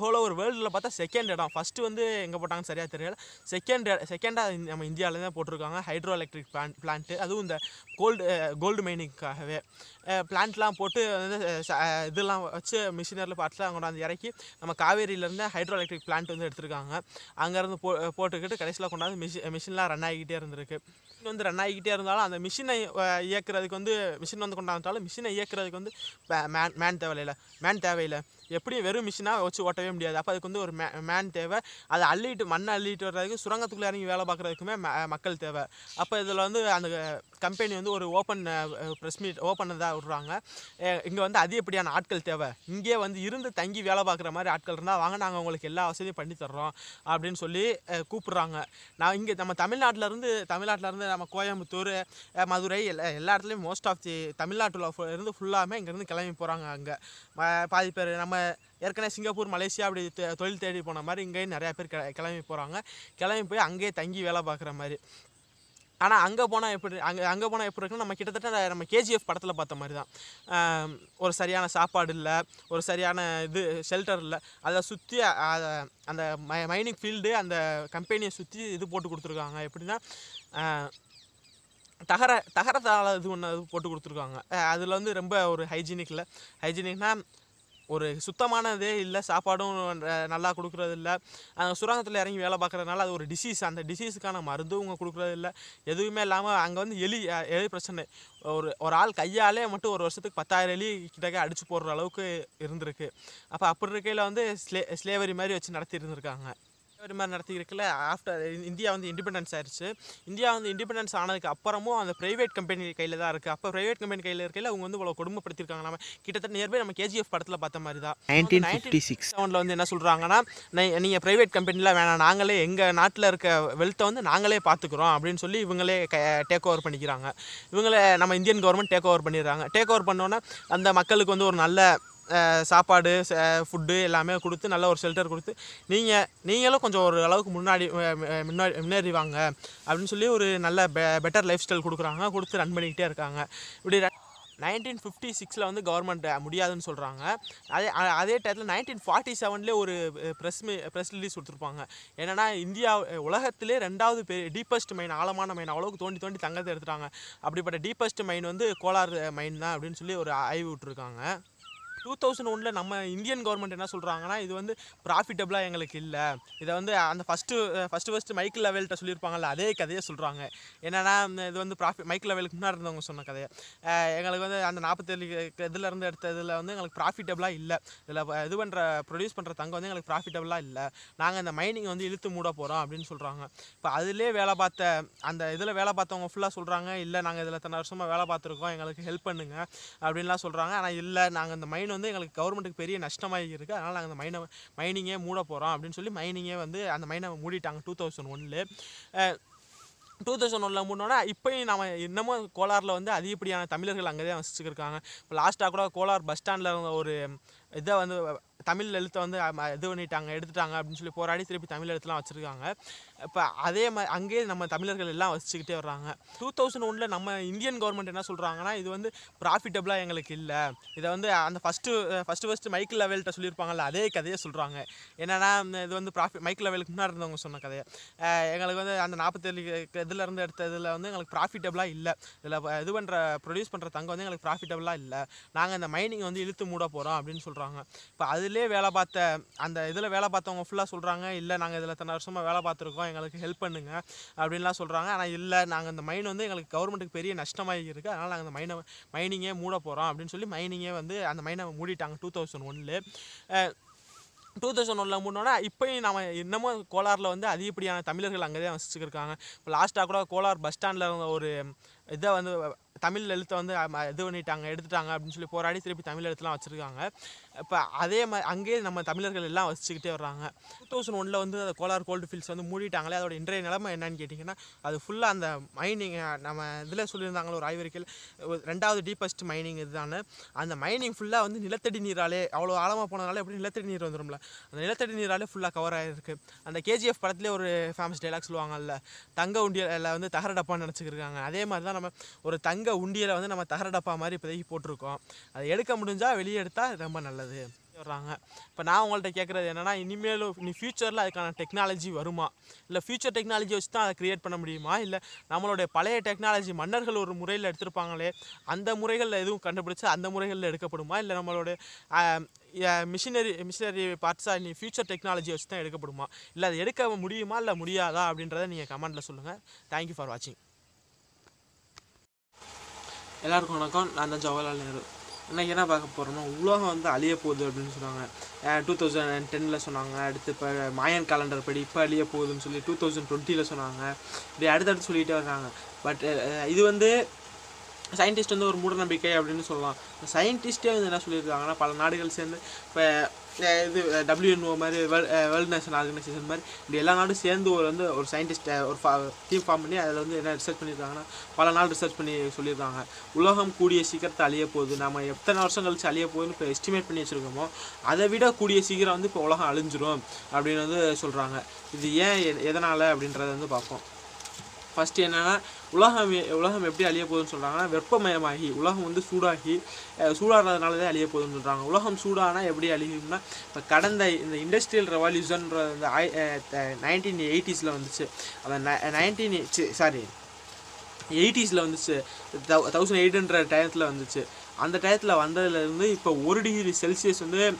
ஹோல் ஓவர் வேர்ல்டில் பார்த்தா செகண்ட் இடம். ஃபஸ்ட்டு வந்து எங்கே போட்டாங்க சரியாக தெரியல. செகண்ட் செகண்டாக நம்ம இந்தியாவில தான் போட்டிருக்காங்க. ஹைட்ரோ எலக்ட்ரிக் பிளான் பிளான்ட்டு அதுவும் இந்த கோல்டு கோல்டு மைனிங்காகவே பிளான்ட்லாம் போட்டு வந்து ச- இதெல்லாம் வச்சு மிஷினரில் அங்கே கொண்டாந்து இறக்கி நம்ம காவேரியிலேருந்து ஹைட்ரோ எலக்ட்ரிக் பிளான்ட் வந்து எடுத்திருக்காங்க. அங்கேருந்து போ போட்டுக்கிட்டு கடைசியில் கொண்டாந்து மிஷின் மிஷின்லாம் ரன் ஆகிக்கிட்டே இருந்திருக்கு. மிஷின் வந்து ரன் ஆகிக்கிட்டே இருந்தாலும் அந்த மிஷினை இயக்குறதுக்கு வந்து மிஷின் வந்து கொண்டாந்தாலும் மிஷினை இயக்குறதுக்கு வந்து மேன் மேன் தேவையில்ல. மேன் தேவையில்லை. எப்படியும் வெறும் மிஷினாக வச்சு ஓட்டவே முடியாது. அப்போ அதுக்கு வந்து ஒரு மே மேன் தேவை. அதை அள்ளிட்டு மண்ணை அள்ளிட்டு வர்றதுக்கு சுரங்கத்துக்குள்ளே இறங்கி வேலை பார்க்குறதுக்குமே மக்கள் தேவை. அப்போ இதில் வந்து அந்த கம்பெனி வந்து ஒரு ஓப்பன் ப்ரெஸ் மீட் ஓப்பன் தான் விட்றாங்க. இங்கே வந்து அதிகப்படியான ஆட்கள் தேவை. இங்கே வந்து இருந்து தங்கி வேலை பார்க்குற மாதிரி ஆட்கள் இருந்தால் வாங்க நாங்கள் உங்களுக்கு எல்லா வசதியும் பண்ணி தர்றோம் அப்படின்னு சொல்லி கூப்பிட்றாங்க. நான் இங்கே நம்ம தமிழ்நாட்டில் இருந்து தமிழ்நாட்டில் இருந்து நம்ம கோயம்புத்தூர் மதுரை எல்லா எல்லா இடத்துலையும் மோஸ்ட் ஆஃப் தி தமிழ்நாட்டில் இருந்து ஃபுல்லாமே இங்கேருந்து கிளம்பி போகிறாங்க அங்கே. பாதி பேர் நம்ம ஏற்கனவே சிங்கப்பூர் மலேசியா அப்படி தொழில் தேடி போன மாதிரி இங்கேயும் நிறையா பேர் கிளம்பி போகிறாங்க கிளம்பி போய் அங்கேயே தங்கி வேலை பார்க்குற மாதிரி. ஆனால் அங்கே போனால் எப்படி அங்கே அங்கே போனால் எப்படி இருக்குன்னா நம்ம கிட்டத்தட்ட நம்ம கேஜிஎஃப் படத்தில் பார்த்த மாதிரி தான். ஒரு சரியான சாப்பாடு இல்லை ஒரு சரியான இது ஷெல்டர் இல்லை. அதை சுற்றி அந்த மை மைனிங் ஃபீல்டு அந்த கம்பெனியை சுற்றி இது போட்டு கொடுத்துருக்காங்க. எப்படின்னா தகர தகரத்தால் இது ஒன்று போட்டு கொடுத்துருக்காங்க. அதில் வந்து ரொம்ப ஒரு ஹைஜீனிக் இல்லை. ஒரு சுத்தமானதே இல்லை சாப்பாடும் நல்லா கொடுக்குறது இல்லை. அந்த சுரங்கத்தில் இறங்கி வேலை பார்க்குறதுனால அது ஒரு டிசீஸ் அந்த டிசீஸுக்கான மருந்து இவங்க கொடுக்குறது இல்லை. எதுவுமே இல்லாமல் அங்கே வந்து எலி எலி பிரச்சனை. ஒரு ஒரு ஆள் கையாலே மட்டும் ஒரு வருஷத்துக்கு பத்தாயிரம் எலி கிட்டக்க அடிச்சு போடுற அளவுக்கு இருந்திருக்கு. அப்போ அப்படி இருக்கையில் வந்து ஸ்லே ஸ்லேவரி மாதிரி வச்சு நடத்தி இருந்திருக்காங்க. ஸ்லேவரி மாதிரி நடத்தி இருக்கல ஆஃப்டர் இந்தியா வந்து இண்டிபெண்டன்ஸ் ஆயிடுச்சு இந்தியா வந்து இண்டிபெண்டன்ஸ் ஆனதுக்கு அப்புறமும் அந்த ப்ரைவேட் கம்பெனி கையில் தான் இருக்குது அப்போ ப்ரைவேட் கம்பெனி கையில் இருக்கையில் அவங்க வந்து இவ்வளோ கொடுமைப்படுத்திருக்காங்க நம்ம கிட்டத்தட்ட நியர்பை நம்ம கேஜிஎஃப் படத்தில் பார்த்த மாதிரி தான். நைன்டீன் ஃபிஃப்டி சிக்ஸ் செவனில் வந்து என்ன சொல்கிறாங்கன்னா நீங்கள் ப்ரைவேட் கம்பெனிலாம் வேணாம். நாங்களே எங்கள் நாட்டில் இருக்க வெல்த்தை வந்து நாங்களே பார்த்துக்குறோம். அப்படின்னு சொல்லி இவங்களே டேக் ஓவர் பண்ணிக்கிறாங்க. இவங்களே நம்ம இந்தியன் கவர்மெண்ட் டேக் ஓவர் பண்ணிடுறாங்க. டேக் ஓவர் பண்ணோன்னே அந்த மக்களுக்கு வந்து ஒரு நல்ல சாப்பாடு ஃபுட்டு எல்லாமே கொடுத்து நல்ல ஒரு ஷெல்டர் கொடுத்து நீங்கள் நீங்களும் கொஞ்சம் ஒரு அளவுக்கு முன்னாடி முன்னாடி முன்னேறி வாங்க அப்படின்னு சொல்லி ஒரு நல்ல பெ பெட்டர் லைஃப் ஸ்டைல் கொடுக்குறாங்க. கொடுத்து ரன் பண்ணிக்கிட்டே இருக்காங்க. இப்படி நைன்டீன் ஃபிஃப்டி சிக்ஸில் வந்து கவர்மெண்ட் முடியாதுன்னு சொல்கிறாங்க அதே அதே டயத்தில் நைன்டீன் ஃபார்ட்டி செவன்லேயே ஒரு ப்ரெஸ் ப்ரெஸ் ரிலீஸ் கொடுத்துருப்பாங்க. என்னென்னா இந்தியா உலகத்திலே ரெண்டாவது பெரிய டீப்பஸ்ட் மைன் ஆழமான மைன் அவ்வளோக்கு தோண்டி தோண்டி தங்கத்தை எடுத்துட்டாங்க. அப்படிப்பட்ட டீப்பஸ்ட் மைன் வந்து கோலார் மைன் தான் அப்படின்னு சொல்லி ஒரு ஆய்வு விட்டுருக்காங்க. டூ தௌசண்ட் ஒனில் நம்ம இந்தியன் கவர்மெண்ட் என்ன சொல்கிறாங்கன்னா இது வந்து ப்ராஃபிட்டபிளாக எங்களுக்கு இல்லை. இதை வந்து அந்த ஃபஸ்ட்டு ஃபஸ்ட்டு ஃபஸ்ட்டு மைக்கிள் லெவல்கிட்ட சொல்லியிருப்பாங்கல்ல அதே கதையை சொல்கிறாங்க என்னென்னா இது வந்து ப்ராஃபிட் மைக்கிள் லெவலுக்கு முன்னாடி இருந்தவங்க சொன்ன கதையை. எங்களுக்கு வந்து அந்த நாற்பத்தேழு இதுலேருந்து எடுத்த இதில் வந்து எங்களுக்கு ப்ராஃபிட்டபிளாக இல்லை. இதில் இது பண்ணுற ப்ரொடியூஸ் பண்ணுற தங்கம் வந்து எங்களுக்கு ப்ராஃபிட்டபிளாக இல்லை. நாங்கள் இந்த மைனிங் வந்து இழுத்து மூட போகிறோம் அப்படின்னு சொல்கிறாங்க இப்போ அதிலே வேலை பார்த்த அந்த இதில் வேலை பார்த்தவங்க ஃபுல்லாக சொல்கிறாங்க இல்லை நாங்கள் இதில் தன வருஷமாக வேலை பார்த்துருக்கோம் எங்களுக்கு ஹெல்ப் பண்ணுங்க அப்படின்லாம் சொல்கிறாங்க ஆனால் இல்லை நாங்கள் இந்த மைன் வந்து எங்களுக்கு கவர்மெண்ட்டுக்கு பெரிய நஷ்டமாக இருக்குது அதனால் நாங்கள் அந்த மைனை மைனிங்கே மூட போகிறோம் அப்படின்னு சொல்லி மைனிங்கே வந்து அந்த மைனை மூடிட்டாங்க டூ தௌசண்ட் ஒன்னில். டூ தௌசண்ட் ஒனில் மூணோன்னா இப்போயும் நம்ம இன்னமும் கோலாரில் வந்து அதிகப்படியான தமிழர்கள் அங்கே தான் வசிச்சுருக்காங்க இப்போ லாஸ்ட்டாக கூட கோலார் பஸ் ஸ்டாண்டில் ஒரு இதை வந்து தமிழ் எழுத்தை வந்து இது பண்ணிட்டாங்க எடுத்துட்டாங்க அப்படின்னு சொல்லி போராடி திருப்பி தமிழ் எழுத்துலாம் வச்சுருக்காங்க. இப்போ அதே மாதிரி அங்கேயே நம்ம தமிழர்கள் எல்லாம் வச்சுக்கிட்டே வர்றாங்க. டூ தௌசண்ட் ஒனில் நம்ம இந்தியன் கவர்மெண்ட் என்ன சொல்கிறாங்கன்னா இது வந்து ப்ராஃபிட்டபுளாக எங்களுக்கு இல்லை. இதை வந்து அந்த ஃபஸ்ட்டு ஃபஸ்ட்டு ஃபஸ்ட்டு மைக்கிள் லெவல்கிட்ட சொல்லியிருப்பாங்கல்ல அதே கதையை சொல்கிறாங்க என்னென்னா இது வந்து ப்ராஃபிட் மைக்கிள் லெவலுக்கு முன்னாடி இருந்தவங்க சொன்ன கதையை. எங்களுக்கு வந்து அந்த நாற்பத்தேழு இதுலேருந்து எடுத்த இதில் வந்து எங்களுக்கு ப்ராஃபிட்டபுளாக இல்லை. இதில் இது பண்ணுற ப்ரொடியூஸ் பண்ணுற தங்கம் வந்து எங்களுக்கு ப்ராஃபிட்டபுளாக இல்லை. நாங்கள் இந்த மைனிங் வந்து இழுத்து மூட போகிறோம் அப்படின்னு சொல்கிறாங்க இப்போ அதில் வேலை பார்த்த அந்த இதில் வேலை பார்த்தவங்க ஃபுல்லாக சொல்கிறாங்க இல்லை நாங்கள் இதில் தன வருஷமாக வேலை பார்த்துருக்கோம் எங்களுக்கு ஹெல்ப் பண்ணுங்க அப்படின்லாம் சொல்கிறாங்க ஆனால் இல்லை நாங்கள் இந்த மைன் வந்து எங்களுக்கு கவர்மெண்ட்டுக்கு பெரிய நஷ்டமாக இருக்குது அதனால் நாங்கள் இந்த மைனை மைனிங்கே மூட போகிறோம் அப்படின்னு சொல்லி மைனிங்கே வந்து அந்த மைனை மூடிட்டாங்க டூ தௌசண்ட் ஒன்னில் டூ தௌசண்ட் ஒனில் மூணோன்னா இப்போயும் நம்ம இன்னமும் கோலாரில் வந்து அதிகப்படியான தமிழர்கள் அங்கே தான் வசிச்சுருக்காங்க இப்போ லாஸ்ட்டாக கூட கோலார் பஸ் ஸ்டாண்டில் இருந்த ஒரு இதை வந்து தமிழ் எழுத்தை வந்து இது பண்ணிட்டாங்க எடுத்துட்டாங்க அப்படின்னு சொல்லி போராடி திருப்பி தமிழ் எழுத்துலாம் வச்சுருக்காங்க. இப்போ அதே மாதிரி அங்கேயே நம்ம தமிழர்கள் எல்லாம் வச்சுக்கிட்டே வர்றாங்க. டூ தௌசண்ட் ஒனில் வந்து அந்த கோலார் கோல்டு ஃபீல்ட்ஸ் வந்து மூடிட்டாங்களே அதோட இன்றைய நிலைமை என்னன்னு கேட்டிங்கன்னா அது ஃபுல்லாக அந்த மைனிங் நம்ம இதில் சொல்லியிருந்தாங்களோ ஒரு ஆய்வறிக்கையில் ஒரு ரெண்டாவது டீப்பஸ்ட் மைனிங் இதுதான். அந்த மைனிங் ஃபுல்லாக வந்து நிலத்தடி நீராலே அவ்வளோ ஆழமாக போனதுனால எப்படி நிலத்தடி நீர் வந்துடும்ல அந்த நிலத்தடி நீராலே ஃபுல்லாக கவர் ஆகிருக்கு அந்த கேஜிஎஃப் படத்துலேயே ஒரு ஃபேமஸ் டைலாக் சொல்லுவாங்கல்ல தங்க உண்டியலில் வந்து தகர டப்பான்னு நினச்சிக்கிருக்காங்க. அதே மாதிரி தான் நம்ம ஒரு தங்க உண்டியலை வந்து நம்ம தகர டப்பா மாதிரி இப்போதைக்கு போட்டிருக்கோம். அதை எடுக்க முடிஞ்சால் வெளியே எடுத்தால் ரொம்ப நல்லது. வர்றாங்க இப்போ நான் உங்கள்கிட்ட கேட்குறது என்னென்னா இனிமேலும் இனி ஃப்யூச்சரில் அதுக்கான டெக்னாலஜி வருமா? இல்லை ஃப்யூச்சர் டெக்னாலஜி வச்சு தான் அதை க்ரியேட் பண்ண முடியுமா? இல்லை நம்மளுடைய பழைய டெக்னாலஜி மன்னர்கள் ஒரு முறையில் எடுத்திருப்பாங்களே அந்த முறைகளில் எதுவும் கண்டுபிடிச்சு அந்த முறைகளில் எடுக்கப்படுமா? இல்லை நம்மளுடைய மிஷினரி மிஷினரி பார்ட்ஸாக இனி ஃப்யூச்சர் டெக்னாலஜி வச்சு தான் எடுக்கப்படுமா? இல்லை அது எடுக்க முடியுமா? இல்லை முடியாதா? அப்படின்றத நீங்கள் கமெண்ட்டில் சொல்லுங்கள் தேங்க்யூ ஃபார் வாட்சிங் எல்லாருக்கும் வணக்கம். நான் தான் ஜவஹர்லால் நேரு. இன்னைக்கு என்ன பார்க்க போகிறோம்னா உலகம் வந்து அழிய போகுது அப்படின்னு சொன்னாங்க. டூ தௌசண்ட் டெனில் சொன்னாங்க. அடுத்து இப்போ மாயன் காலண்டர் படி இப்போ அழிய போகுதுன்னு சொல்லி டூ தௌசண்ட் டுவெண்ட்டியில் சொன்னாங்க. இப்படி அடுத்தடுத்து சொல்லிகிட்டே வர்றாங்க. பட் இது வந்து சயின்டிஸ்ட் வந்து ஒரு மூடநம்பிக்கை அப்படின்னு சொல்லலாம். சயின்டிஸ்ட்டே வந்து என்ன சொல்லியிருக்காங்கன்னா பல நாடுகள் சேர்ந்து இப்போ இது டபிள்யூஎன்ஓ மாதிரி வேர்ல்டு நேஷனல் ஆர்கனைசேஷன் மாதிரி இப்படி எல்லா நாடும் சேர்ந்து ஒரு வந்து ஒரு சயின்டிஸ்ட்டை ஒரு ஃபா டீம் ஃபார்ம் பண்ணி அதில் வந்து என்ன ரிசர்ச் பண்ணியிருக்காங்கன்னா பல நாள் ரிசர்ச் பண்ணி சொல்லியிருக்காங்க. உலகம் கூடிய சீக்கிரத்தை அழிய போகுது. நம்ம எத்தனை வருஷம் கழிச்சு அழிய போகுதுன்னு இப்போ எஸ்டிமேட் பண்ணி வச்சுருக்கோமோ அதை விட கூடிய சீக்கிரம் வந்து இப்போ உலகம் அழிஞ்சிரும் அப்படின்னு வந்து சொல்கிறாங்க இது ஏன் எ- எதனால் அப்படின்றத வந்து பார்ப்போம். ஃபஸ்ட்டு என்னென்னா உலகம் உலகம் எப்படி அழிய போகுதுன்னு சொல்கிறாங்கன்னா வெப்பமயமாகி உலகம் வந்து சூடாகி சூடாகிறதுனால தான் அழிய போகுதுன்னு சொல்கிறாங்க உலகம் சூடானால் எப்படி அழியும்னா இப்போ கடந்த இந்த இண்டஸ்ட்ரியல் ரெவல்யூஷன்ற இந்த நைன்டீன் எயிட்டிஸில் வந்துச்சு. அந்த நைன்டீன் சாரி எயிட்டிஸில் வந்துச்சு. தௌசண்ட் எயிட் ஹண்ட்ரட் டயத்தில் வந்துச்சு. அந்த டயத்தில் வந்ததுலேருந்து இப்போ ஒரு டிகிரி செல்சியஸ் வந்து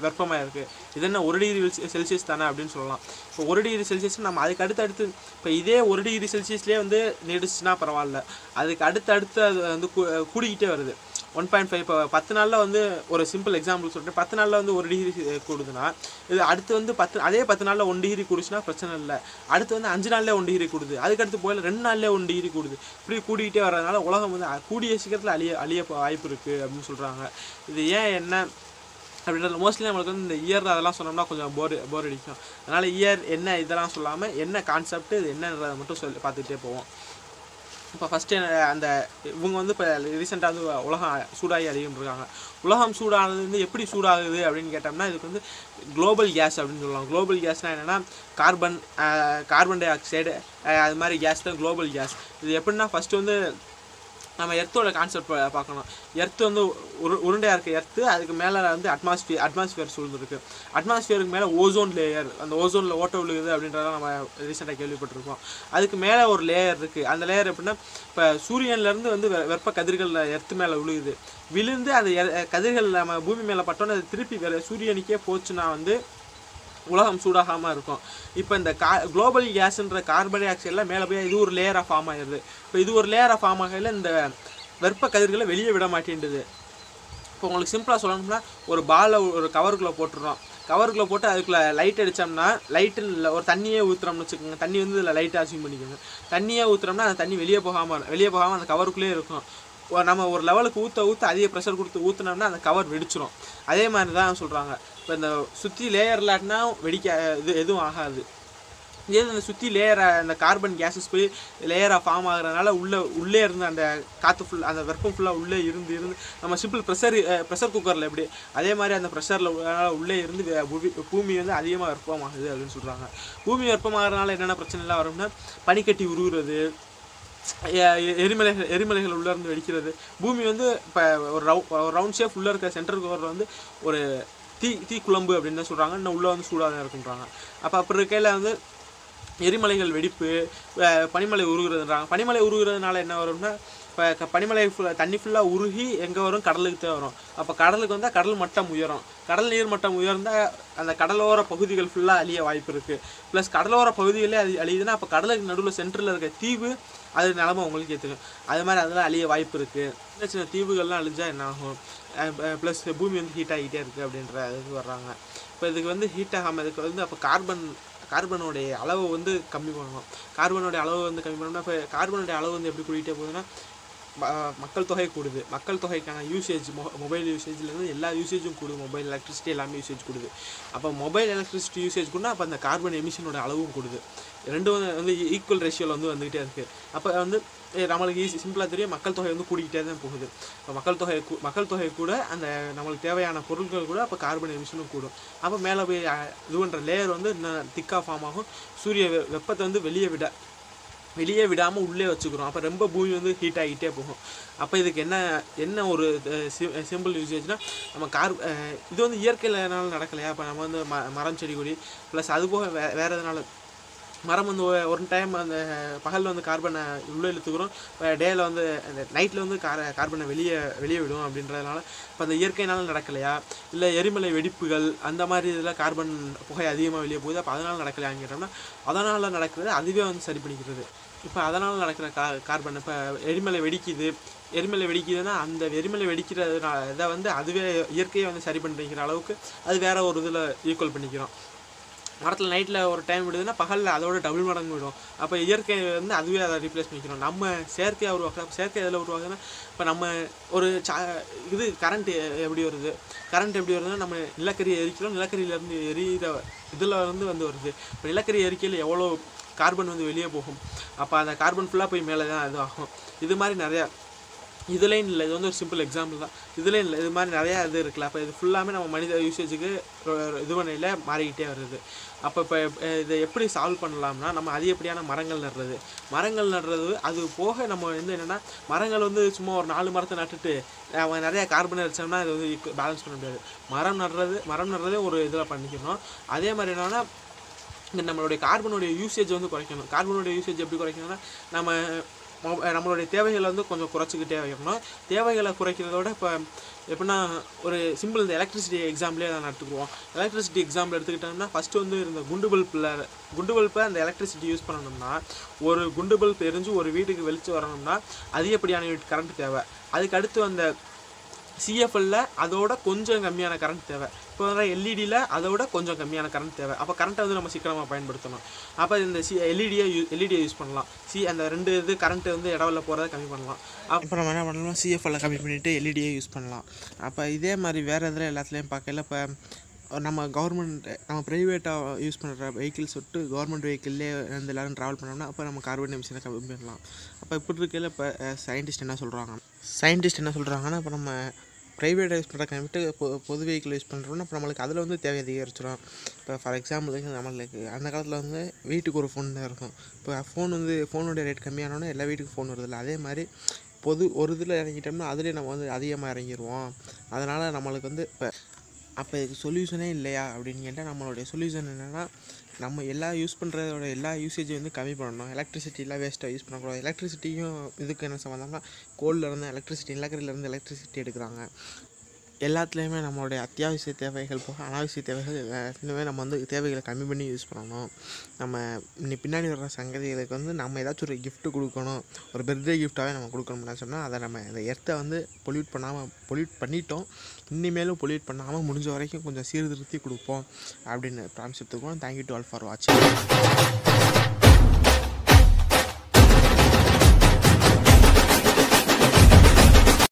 வெப்பமாக இருக்குது இது என்ன ஒரு டிகிரி செல்சியஸ் தானே அப்படின்னு சொல்லலாம். இப்போ ஒரு டிகிரி செல்சியஸ் நம்ம அதுக்கு அடுத்து அடுத்து இப்போ இதே ஒரு டிகிரி செல்சியஸ்லேயே வந்து நீடிச்சுன்னா பரவாயில்ல. அதுக்கு அடுத்து அடுத்து அது வந்து கூ- கூடிக்கிட்டே வருது. ஒன் பாயிண்ட் ஃபைவ் இப்போ பத்து நாளில் வந்து ஒரு சிம்பிள் எக்ஸாம்பிள் சொல்லிட்டு பத்து நாளில் வந்து ஒரு டிகிரி கூடுதுன்னா இது அடுத்து வந்து பத்து அதே பத்து நாளில் ஒன் டிகிரி கூடுச்சுன்னா பிரச்சனை இல்லை. அடுத்து வந்து அஞ்சு நாளில் ஒன் டிகிரி கூடுது. அதுக்கடுத்து போயில ரெண்டு நாளில் ஒன் டிகிரி கூடுது. இப்படி கூடிக்கிட்டே வரதுனால உலகம் வந்து கூடிய சீக்கிரத்தில் அழிய அழிய வாய்ப்பு இருக்குது அப்படின்னு சொல்கிறாங்க இது ஏன் என்ன அப்படின்றது மோஸ்ட்லி நம்மளுக்கு வந்து இந்த இயர் அதெல்லாம் சொன்னோம்னா கொஞ்சம் போர் போர் அடிக்கும். அதனால் இயர் என்ன இதெல்லாம் சொல்லாமல் என்ன கான்செப்ட் இது என்னன்றதை மட்டும் சொல்லி பார்த்துக்கிட்டே போவோம். இப்போ ஃபஸ்ட்டு அந்த இவங்க வந்து இப்போ ரீசெண்டாக வந்து உலகம் சூடாகி அழியும் இருக்காங்க. உலகம் சூடானது வந்து எப்படி சூடாகுது அப்படின்னு கேட்டோம்னா இதுக்கு வந்து குளோபல் கேஸ் அப்படின்னு சொல்லலாம். குளோபல் கேஸ்னால் என்னென்னா கார்பன் கார்பன் டை ஆக்சைடு அது மாதிரி கேஸ் தான் குளோபல் கேஸ் இது எப்படின்னா ஃபஸ்ட்டு வந்து நம்ம எர்த்தோட கான்செப்ட் பார்க்கணும். எர்த் வந்து உரு உருண்டையாக இருக்குது எர்த்து அதுக்கு மேலே வந்து அட்மாஸ்பியர் அட்மாஸ்பியர் சூழ்ந்துருக்கு. அட்மாஸ்பியருக்கு மேலே ஓசோன் லேயர் அந்த ஓசோனில் ஓட்ட விழுகுது அப்படின்றத நம்ம ரீசெண்டாக கேள்விப்பட்டிருக்கோம். அதுக்கு மேலே ஒரு லேயர் இருக்குது அந்த லேயர் எப்படின்னா இப்போ சூரியன்லேருந்து வந்து வெ- வெப்ப கதிர்கள் எர்த்து மேலே விழுகுது. விழுந்து அந்த கதிர்கள் நம்ம பூமி மேலே பட்டோன்னே அது திருப்பி வேறு சூரியனுக்கே போச்சுன்னா வந்து உலகம் சூடாகாமல் இருக்கும். இப்போ இந்த கா குளோபல் கேஸுன்ற கார்பன் டை ஆக்சைடெலாம் மேலே போய் இது ஒரு லேயராக ஃபார்ம் ஆகிடுது இப்போ இது ஒரு லேயராக ஃபார்ம் ஆகையில் இந்த வெப்ப கதிர்களை வெளியே விட மாட்டேன்டுது. இப்போ உங்களுக்கு சிம்பிளாக சொல்லணும்னா ஒரு பாலை ஒரு கவருக்குள்ளே போட்டுடுறோம் கவருக்குள்ளே போட்டு அதுக்குள்ளே லைட் அடித்தோம்னா லைட்டு இல்லை ஒரு தண்ணியே ஊற்றுறோம்னு வச்சுக்கோங்க. தண்ணி வந்து இதில் லைட்டாக அசியூம் பண்ணிக்கோங்க. தண்ணியே ஊற்றுறோம்னா அந்த தண்ணி வெளியே போகாமல் வெளியே போகாமல் அந்த கவருக்குள்ளேயே இருக்கும். நம்ம ஒரு லெவலுக்கு ஊற்ற ஊற்ற அதிக ப்ரெஷர் கொடுத்து ஊற்றினோம்னா அந்த கவர் வெடிச்சிடும் அதே மாதிரி தான் சொல்கிறாங்க இப்போ இந்த சுற்றி லேயர் இல்லாட்டினா வெடிக்க இது எதுவும் ஆகாது. இதே அந்த சுற்றி லேயராக அந்த கார்பன் கேஸஸ் போய் லேயராக ஃபார்ம் ஆகுறதுனால உள்ளே உள்ளே இருந்து அந்த காற்று ஃபுல் அந்த வெப்பம் ஃபுல்லாக உள்ளே இருந்து இருந்து நம்ம சிம்பிள் ப்ரெஷர் ப்ரெஷர் குக்கரில் எப்படி? அதே மாதிரி அந்த ப்ரெஷரில் உள்ளே இருந்து பூமி வந்து அதிகமாக வெப்பமாகுது அப்படின்னு சொல்கிறாங்க பூமி வெப்பமாகறதுனால என்னென்ன பிரச்சனைலாம் வரும்னா பனிக்கட்டி உருகுறது எரிமலைகள் எரிமலைகள் உள்ளே இருந்து வெடிக்கிறது. பூமி வந்து இப்போ ஒரு ரவு ஒரு ரவுண்ட் ஷேப் உள்ளே இருக்க சென்டர் கவரில் வந்து ஒரு தீ தீ குழம்பு அப்படின்னு தான் சொல்கிறாங்க இன்னும் உள்ளே வந்து சூடாக தான் இருக்குன்றாங்க. அப்போ அப்படி இருக்கையில் வந்து எரிமலைகள் வெடிப்பு பனிமலை உருகுறதுன்றாங்க. பனிமலை உருகுறதுனால என்ன வரும்னா இப்போ பனிமலை ஃபுல்லாக தண்ணி ஃபுல்லாக உருகி எங்கே வரும்? கடலுக்கு தான் வரும். அப்போ கடலுக்கு வந்தால் கடல் மட்டம் உயரும். கடல் நீர் மட்டம் உயர்ந்தால் அந்த கடலோர பகுதிகள் ஃபுல்லாக அழிய வாய்ப்பு இருக்குது ப்ளஸ் கடலோர பகுதிகளே அது அழியுதுன்னா அப்போ கடலுக்கு நடுவில் சென்டரில் இருக்க தீவு அது நிலமை உங்களுக்கு தெரியும் அது மாதிரி அதெல்லாம் அழிய வாய்ப்பு இருக்குது சின்ன சின்ன தீவுகள்லாம் அழிஞ்சால் என்ன ஆகும்? ப்ளஸ் பூமி வந்து ஹீட் ஆகிட்டே இருக்குது அப்படின்ற இதுக்கு வர்றாங்க. இப்போ இதுக்கு வந்து ஹீட் ஆகாமல் இதுக்கு வந்து அப்போ கார்பன் கார்பனுடைய அளவு வந்து கம்மி பண்ணணும். கார்பனுடைய அளவு வந்து கம்மி பண்ணணும்னா இப்போ கார்பனுடைய அளவு வந்து எப்படி கூட்டிகிட்டே போகுதுன்னா மக்கள் தொகை கூடுது மக்கள் தொகைக்கான யூசேஜ் மொ மொபைல் யூசேஜ்லேருந்து எல்லா யூசேஜும் கூடுது மொபைல் எலக்ட்ரிசிட்டி எல்லாமே யூசேஜ் கூடுது அப்போ மொபைல் எலக்ட்ரிசிட்டி யூசேஜ் கூட அப்போ அந்த கார்பன் எமிஷனோட அளவும் கூடுது ரெண்டும் வந்து- ஈக்குவல் ரேஷியோவில் வந்து வந்துக்கிட்டே இருக்குது அப்போ வந்து நம்மளுக்கு ஈஸி சிம்பிளாக தெரியும் மக்கள் தொகை வந்து கூடிக்கிட்டே தான் போகுது இப்போ மக்கள் தொகை மக்கள் தொகை கூட அந்த நம்மளுக்கு தேவையான பொருட்கள் கூட அப்போ கார்பன் எமிஷனும் கூடும் அப்போ மேலே போய் இது பண்ணுற லேயர் வந்து இன்னும் திக்காக ஃபார்ம் ஆகும் சூரிய வெ- வெப்பத்தை வந்து வெளியே விட. வெளியே விடாமல் உள்ளே வச்சுக்கிறோம். அப்போ ரொம்ப பூமி வந்து ஹீட் ஆகிட்டே போகும். அப்போ இதுக்கு என்ன என்ன ஒரு சிம்பிள் யூசேஜ்னா நம்ம கார் இது வந்து இயற்கையிலனால நடக்கலையா? அப்போ நம்ம வந்து ம மரம் செடி கொடி ப்ளஸ் அது போக வே வேறு எதனால? மரம் வந்து ஒரு டைம் அந்த பகலில் வந்து கார்பனை உள்ளே இழுத்துக்கிறோம். டேயில் வந்து அந்த நைட்டில் வந்து கார கார்பனை வெளியே வெளியே விடும் அப்படின்றதுனால இப்போ அந்த இயற்கையினால நடக்கலையா? இல்லை எரிமலை வெடிப்புகள் அந்த மாதிரி இதில் கார்பன் புகை அதிகமாக வெளியே போகுது. அப்போ அதனால் நடக்கலையான்னு கேட்டோம்னா அதனால் நடக்கிறது அதுவே வந்து சரி பண்ணிக்கிறது. இப்போ அதனால் நடக்கிற கா கார்பன் இப்போ எரிமலை வெடிக்குது. எரிமலை வெடிக்குதுன்னா அந்த எரிமலை வெடிக்கிறதுனால இதை வந்து அதுவே இயற்கையை வந்து சரி பண்ணிக்கிற அளவுக்கு அது வேற ஒரு இதில் ஈக்குவல் பண்ணிக்கிறோம். மரத்தில் நைட்டில் ஒரு டைம் விடுதுன்னா பகலில் அதோட டபுள் மடங்கு விடும். அப்போ இயற்கை வந்து அதுவே அதை ரீப்ளேஸ் பண்ணிக்கிறோம். நம்ம செயற்கையாக உருவாக்குறோம் செயற்கை எதில் உருவாக்குதுன்னா இப்போ நம்ம ஒரு சா இது கரண்ட் எப்படி வருது? கரண்ட் எப்படி வருதுன்னா நம்ம நிலக்கரி எரிக்கிறோம். நிலக்கரியிலேருந்து எரியிற இதில் வந்து வந்து வருது. இப்போ நிலக்கரி எரிக்கையில் எவ்வளோ கார்பன் வந்து வெளியே போகும். அப்போ அந்த கார்பன் ஃபுல்லாக போய் மேலே தான் இது ஆகும். இது மாதிரி நிறையா இதுலேயும் இல்லை. இது வந்து ஒரு சிம்பிள் எக்ஸாம்பிள் தான். இதுலேயும் இல்லை. இது மாதிரி நிறையா இது இருக்குல்ல. அப்போ இது ஃபுல்லாமே நம்ம மனித யூசேஜுக்கு இது பண்ணையில் மாறிக்கிட்டே வருது. அப்போ இப்போ இதை எப்படி சால்வ் பண்ணலாம்னா நம்ம அதிகப்படியான மரங்கள் நடுறது? மரங்கள் நடுறது அது போக நம்ம வந்து என்னென்னா மரங்கள் வந்து சும்மா ஒரு நாலு மரத்தை நட்டுட்டு அவன் நிறையா கார்பன் அடித்தோம்னா இது வந்து பேலன்ஸ் பண்ண முடியாது. மரம் நடுறது மரம் நடுறதே ஒரு இதில் பண்ணிக்கணும். அதே மாதிரி என்னென்னா நம்மளுடைய கார்பனுடைய யூசேஜ் வந்து குறைக்கணும். கார்பனுடைய யூசேஜ் எப்படி குறைக்கணும்னா நம்ம நம்மளுடைய தேவைகளை வந்து கொஞ்சம் குறைச்சிக்கிட்டே வைக்கணும். தேவைகளை குறைக்கிறதோட இப்போ எப்படின்னா ஒரு சிம்பிள் இந்த எலக்ட்ரிசிட்டி எக்ஸாம்பிளே நான் எடுத்துக்குவோம். எலக்ட்ரிசிட்டி எக்ஸாம்பிள் எடுத்துக்கிட்டோம்னா ஃபஸ்ட்டு வந்து இந்த குண்டு பல்பில் குண்டு பல்பை அந்த எலக்ட்ரிசிட்டி யூஸ் பண்ணணும்னா ஒரு குண்டு பல்ப் எரிஞ்சு ஒரு வீட்டுக்கு வெளிச்சு வரணும்னா அதிகப்படியான கரண்ட் தேவை? அதுக்கு அடுத்து அந்த சிஎஃப்எல்ல அதோட கொஞ்சம் கம்மியான கரண்ட் தேவை. இப்போ வர எல்இடியில் அதோட கொஞ்சம் கம்மியான கரண்ட் தேவை. அப்போ கரண்ட்டை வந்து நம்ம சீக்கிரமாக பயன்படுத்தணும். அப்போ இந்த சி எல்இடியை யூ எல்இடியை யூஸ் பண்ணலாம். சி அந்த ரெண்டு இது கரண்ட் வந்து இடவில் போகிறத கம்மி பண்ணலாம். அப்போ நம்ம என்ன பண்ணலாம் சிஎஃப்எல்ல கம்மி பண்ணிவிட்டு எல்இடியை யூஸ் பண்ணலாம். அப்போ இதே மாதிரி வேறு எதில் எல்லாத்துலேயும் பார்க்கல. இப்போ நம்ம கவர்மெண்ட் நம்ம ப்ரைவேட்டாக யூஸ் பண்ணுற வெஹிக்கிள்ஸ் விட்டு கவர்மெண்ட் வெஹிக்கிள்லே வந்து எல்லோரும் ட்ராவல் பண்ணோம்னா அப்போ நம்ம கார்பன் எமிஷனை கம்மி பண்ணலாம் அப்போ இப்படி இருக்கையில் இப்போ சயின்டிஸ்ட் என்ன சொல்கிறாங்க சயின்டிஸ்ட் என்ன சொல்கிறாங்கன்னா இப்போ நம்ம ப்ரைவேட்டை யூஸ் பண்ணுற கம்மிட்டு பொ பொது வெஹிக்கிள் யூஸ் பண்ணுறோம்னா இப்போ நம்மளுக்கு அதில் வந்து தேவை அதிகரிச்சிடும் இப்போ ஃபார் எக்ஸாம்பிளுக்கு நம்மளுக்கு அந்த காலத்தில் வந்து வீட்டுக்கு ஒரு ஃபோன் தான் இருக்கும். இப்போ ஃபோன் வந்து ஃபோனுடைய ரேட் கம்மியானோடனே எல்லா வீட்டுக்கும் ஃபோன் வருதில்ல அதே மாதிரி பொது ஒரு இதில் இறங்கிட்டோம்னா அதிலே நம்ம வந்து அதிகமாக இறங்கிடுவோம் அதனால் நம்மளுக்கு வந்து இப்போ அப்போ இதுக்கு சொல்யூஷனே இல்லையா அப்படின்னு கேட்டால் நம்மளுடைய சொல்யூஷன் என்னென்னா நம்ம எல்லா யூஸ் பண்ணுறதோட எல்லா யூசேஜையும் வந்து கம்மி பண்ணணும். எலக்ட்ரிசிட்டிலாம் வேஸ்ட்டாக யூஸ் பண்ணக்கூடாது. எலக்ட்ரிசிட்டியும் இதுக்கு என்ன சம்மந்தம்னா கோல்லேருந்து எலக்ட்ரிசிட்டி நிலக்கரியிலேருந்து எலக்ட்ரிசிட்டி எடுக்கிறாங்க. எல்லாத்துலேயுமே நம்மளுடைய அத்தியாவசிய தேவைகள் போக அனாவசிய தேவைகள் எல்லாத்துலேயுமே நம்ம வந்து தேவைகளை கம்மி பண்ணி யூஸ் பண்ணணும். நம்ம இன்னி பின்னாடி வர்ற சங்கதிகளுக்கு வந்து நம்ம ஏதாச்சும் ஒரு கிஃப்ட் கொடுக்கணும். ஒரு பர்த்டே கிஃப்டாகவே நம்ம கொடுக்கணும்னா சொன்னால் அதை நம்ம அந்த எர்த்தை வந்து பொல்யூட் பண்ணாமல் பொல்யூட் பண்ணிட்டோம். இனிமேலும் பொல்யூட் பண்ணாமல் முடிஞ்ச வரைக்கும் கொஞ்சம் சீர்திருத்தி கொடுப்போம் அப்படின்னு promise எடுத்துக்கோம் thank you to all for வாட்சிங்